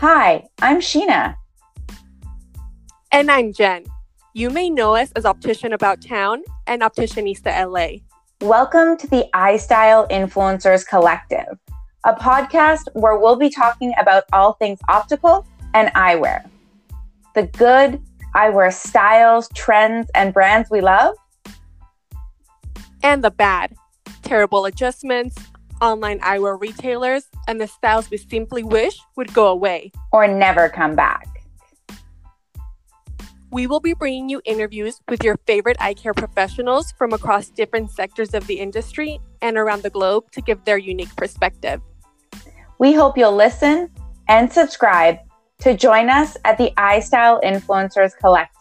Hi, I'm Sheena. And I'm Jen. You may know us as Optician About Town and Opticianista LA. Welcome to the iStyle Influencers Collective, a podcast where we'll be talking about all things optical and eyewear. The good eyewear styles, trends, and brands we love. And the bad terrible adjustments, online eyewear retailers, and the styles we simply wish would go away or never come back. We will be bringing you interviews with your favorite eye care professionals from across different sectors of the industry and around the globe to give their unique perspective. We hope you'll listen and subscribe to join us at the iStyle Influencers Collective.